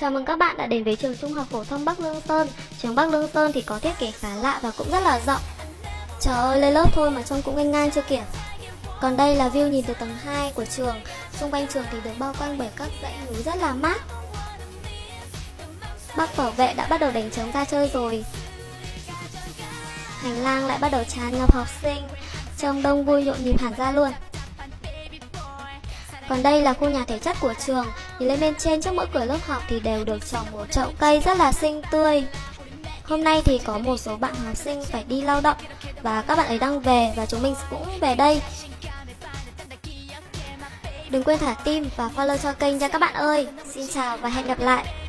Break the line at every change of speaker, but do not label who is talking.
Chào mừng các bạn đã đến với trường Trung học phổ thông Bắc Lương Sơn. Trường Bắc Lương Sơn thì có thiết kế khá lạ và cũng rất là rộng. Trời ơi, lên lớp thôi mà trông cũng ngang ngang chưa kìa. Còn đây là view nhìn từ tầng 2 của trường. Xung quanh trường thì được bao quanh bởi các dãy núi rất là mát. Bác bảo vệ đã bắt đầu đánh trống ra chơi rồi. Hành lang lại bắt đầu tràn ngập học sinh, trông đông vui nhộn nhịp hẳn ra luôn. Còn đây là khu nhà thể chất của trường. Nhìn lên bên trên trước mỗi cửa lớp học thì đều được trồng một chậu cây rất là xinh tươi. Hôm nay thì có một số bạn học sinh phải đi lao động Và các bạn ấy đang về và chúng mình cũng về đây. Đừng quên thả tim và follow cho kênh nha các bạn ơi. Xin chào và hẹn gặp lại.